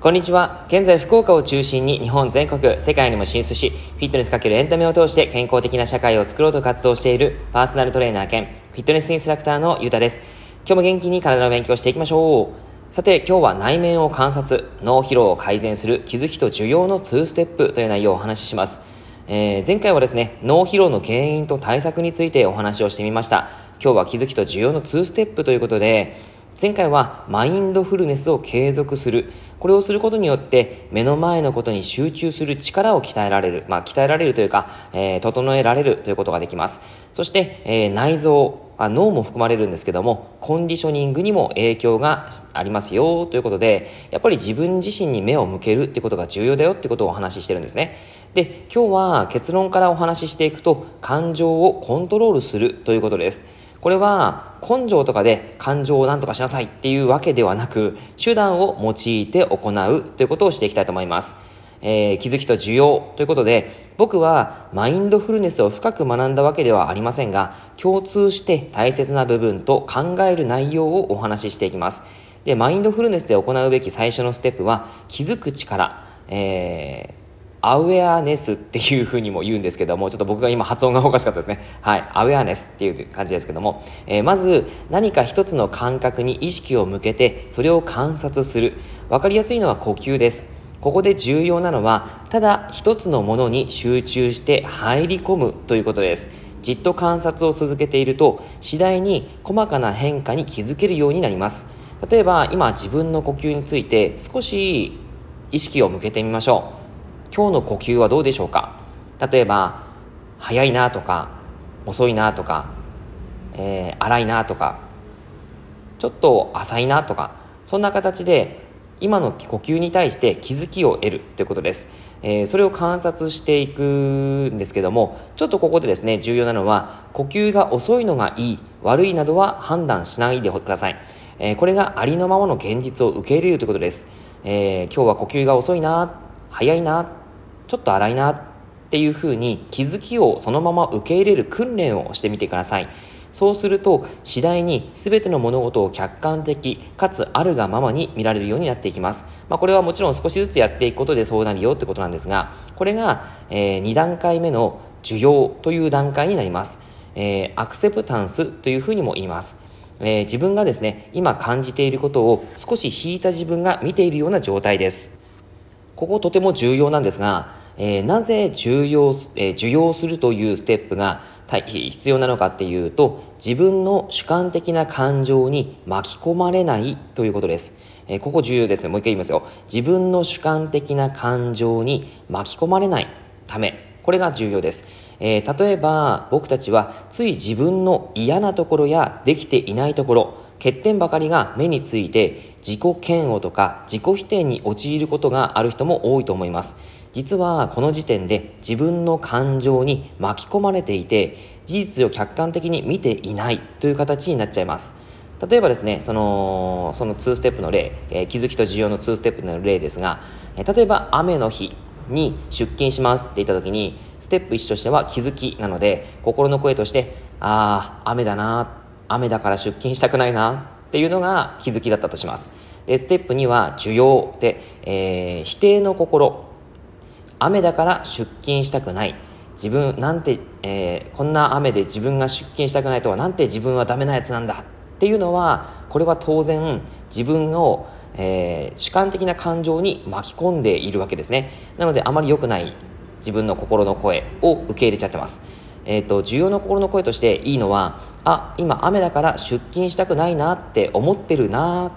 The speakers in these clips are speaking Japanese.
こんにちは。現在、福岡を中心に日本全国、世界にも進出し、フィットネスかけるエンタメを通して健康的な社会を作ろうと活動しているパーソナルトレーナー兼フィットネスインストラクターのゆうたです。今日も元気に体の勉強していきましょう。さて、今日は内面を観察、脳疲労を改善する気づきと需要の2ステップという内容をお話しします。えー、前回はですね、脳疲労の原因と対策についてお話をしてみました。今日は気づきと需要の2ステップということで、前回はマインドフルネスを継続する。これをすることによって目の前のことに集中する力を鍛えられる。まあ、鍛えられるというか、えー、整えられるということができます。そして、えー、内臓、あ脳も含まれるんですけども、コンディショニングにも影響がありますよということで、やっぱり自分自身に目を向けるってことが重要だよってことをお話ししてるんですね。で、今日は結論からお話ししていくと、感情をコントロールするということです。これは根性とかで感情を何とかしなさいっていうわけではなく、手段を用いて行うということをしていきたいと思います。えー、気づきと需要ということで、僕はマインドフルネスを深く学んだわけではありませんが、共通して大切な部分と考える内容をお話ししていきます。で、マインドフルネスで行うべき最初のステップは、気づく力、えーアウェアネスっていうふうにも言うんですけども、ちょっと僕が今発音がおかしかったですね。はい。アウェアネスっていう感じですけども、えー、まず何か一つの感覚に意識を向けて、それを観察する。わかりやすいのは呼吸です。ここで重要なのは、ただ一つのものに集中して入り込むということです。じっと観察を続けていると、次第に細かな変化に気づけるようになります。例えば、今自分の呼吸について少し意識を向けてみましょう。今日の呼吸はどうでしょうか？例えば早いなとか遅いなとか、えー、荒いなとかちょっと浅いなとかそんな形で今の呼吸に対して気づきを得るということです、えー、それを観察していくんですけどもちょっとここでですね重要なのは呼吸が遅いのがいい悪いなどは判断しないでください、えー、これがありのままの現実を受け入れるということです、えー、今日は呼吸が遅いな早いなちょっと荒いなっていうふうに気づきをそのまま受け入れる訓練をしてみてください。そうすると次第に全ての物事を客観的かつあるがままに見られるようになっていきます。まあ、これはもちろん少しずつやっていくことでそうなるよってことなんですが、これが、えー、2段階目の需要という段階になります。えー、アクセプタンスというふうにも言います。えー、自分がですね、今感じていることを少し引いた自分が見ているような状態です。こことても重要なんですが、えー、なぜ重要、えー、受容するというステップが必要なのかっていうと、自分の主観的な感情に巻き込まれないということです。えー、ここ重要ですね。もう一回言いますよ。自分の主観的な感情に巻き込まれないため、これが重要です。え、例えば、僕たちはつい自分の嫌なところやできていないところ、欠点ばかりが目について自己嫌悪とか自己否定に陥ることがある人も多いと思います。実はこの時点で自分の感情に巻き込まれていて事実を客観的に見ていないという形になっちゃいます例えばですねそのその2ステップの例、えー、気づきと需要の2ステップの例ですが、えー、例えば雨の日に出勤しますって言った時にステップ1としては気づきなので心の声としてああ雨だな雨だから出勤したくないなっていうのが気づきだったとします。でステップ2は需要で、えー、否定の心。雨だから出勤したくない。自分なんて、えー、こんな雨で自分が出勤したくないとはなんて自分はダメなやつなんだっていうのはこれは当然自分の、えー、主観的な感情に巻き込んでいるわけですね。なのであまり良くない自分の心の声を受け入れちゃってます。え、ー、と重要な心の声としていいのはあ今雨だから出勤したくないなって思ってるな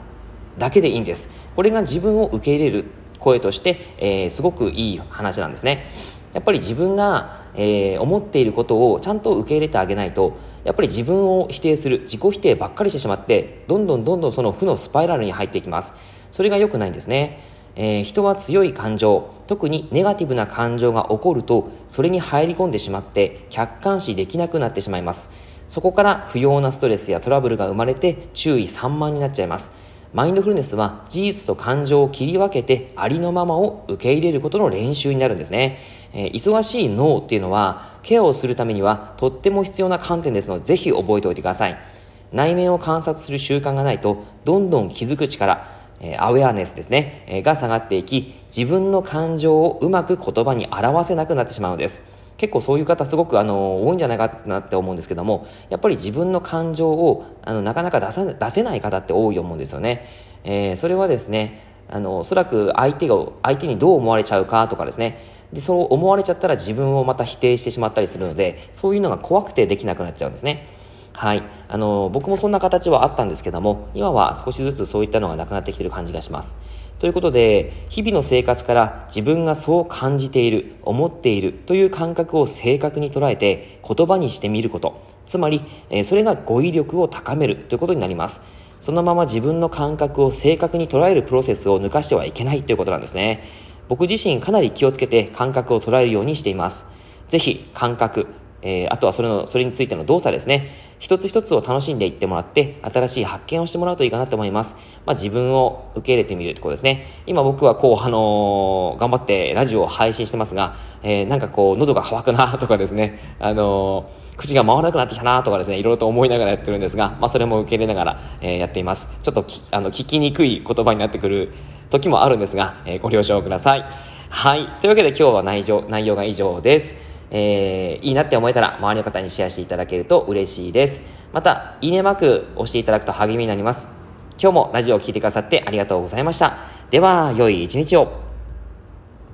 だけでいいんですこれが自分を受け入れる声として、えー、すごくいい話なんですね。やっぱり自分が、えー、思っていることをちゃんと受け入れてあげないと、やっぱり自分を否定する、自己否定ばっかりしてしまって、どんどんどんどんその負のスパイラルに入っていきます。それが良くないんですね。えー、人は強い感情、特にネガティブな感情が起こると、それに入り込んでしまって、客観視できなくなってしまいます。そこから不要なストレスやトラブルが生まれて、注意散漫になっちゃいます。マインドフルネスは事実と感情を切り分けてありのままを受け入れることの練習になるんですね。えー、忙しい脳っていうのはケアをするためにはとっても必要な観点ですのでぜひ覚えておいてください。内面を観察する習慣がないとどんどん気づく力、えアウェアネスですね、えが下がっていき、自分の感情をうまく言葉に表せなくなってしまうのです。結構そういう方すごくあの多いんじゃないかなって思うんですけども、やっぱり自分の感情をあのなかなか出さ出せない方って多いと思うんですよね。えー、それはですね、あのおそらく相手が相手にどう思われちゃうかとかですねでそう思われちゃったら自分をまた否定してしまったりするのでそういうのが怖くてできなくなっちゃうんですねはいあの僕もそんな形はあったんですけども今は少しずつそういったのがなくなってきてる感じがしますということで日々の生活から自分がそう感じている思っているという感覚を正確に捉えて言葉にしてみることつまり、えそれが語彙力を高めるということになりますそのまま自分の感覚を正確に捉えるプロセスを抜かしてはいけないということなんですね。僕自身かなり気をつけて感覚を捉えるようにしています。ぜひ感覚、えー、あとはそれの、それについての動作ですね。一つ一つを楽しんでいってもらって、新しい発見をしてもらうといいかなと思います。まあ、自分を受け入れてみるってことですね。今僕はこう、あのー、頑張ってラジオを配信してますが、えー、なんかこう、喉が渇くなとかですね、あのー、口が回らなくなってきたなとかですね、いろいろと思いながらやってるんですが、まあ、それも受け入れながら、えやっています。ちょっとあの、聞きにくい言葉になってくる時もあるんですが、えご了承ください。はい。というわけで今日は内容、内容が以上です。えー、いいなって思えたら周りの方にシェアしていただけると嬉しいです。また、いいねマーク押していただくと励みになります。今日もラジオを聴いてくださってありがとうございました。では、良い一日を。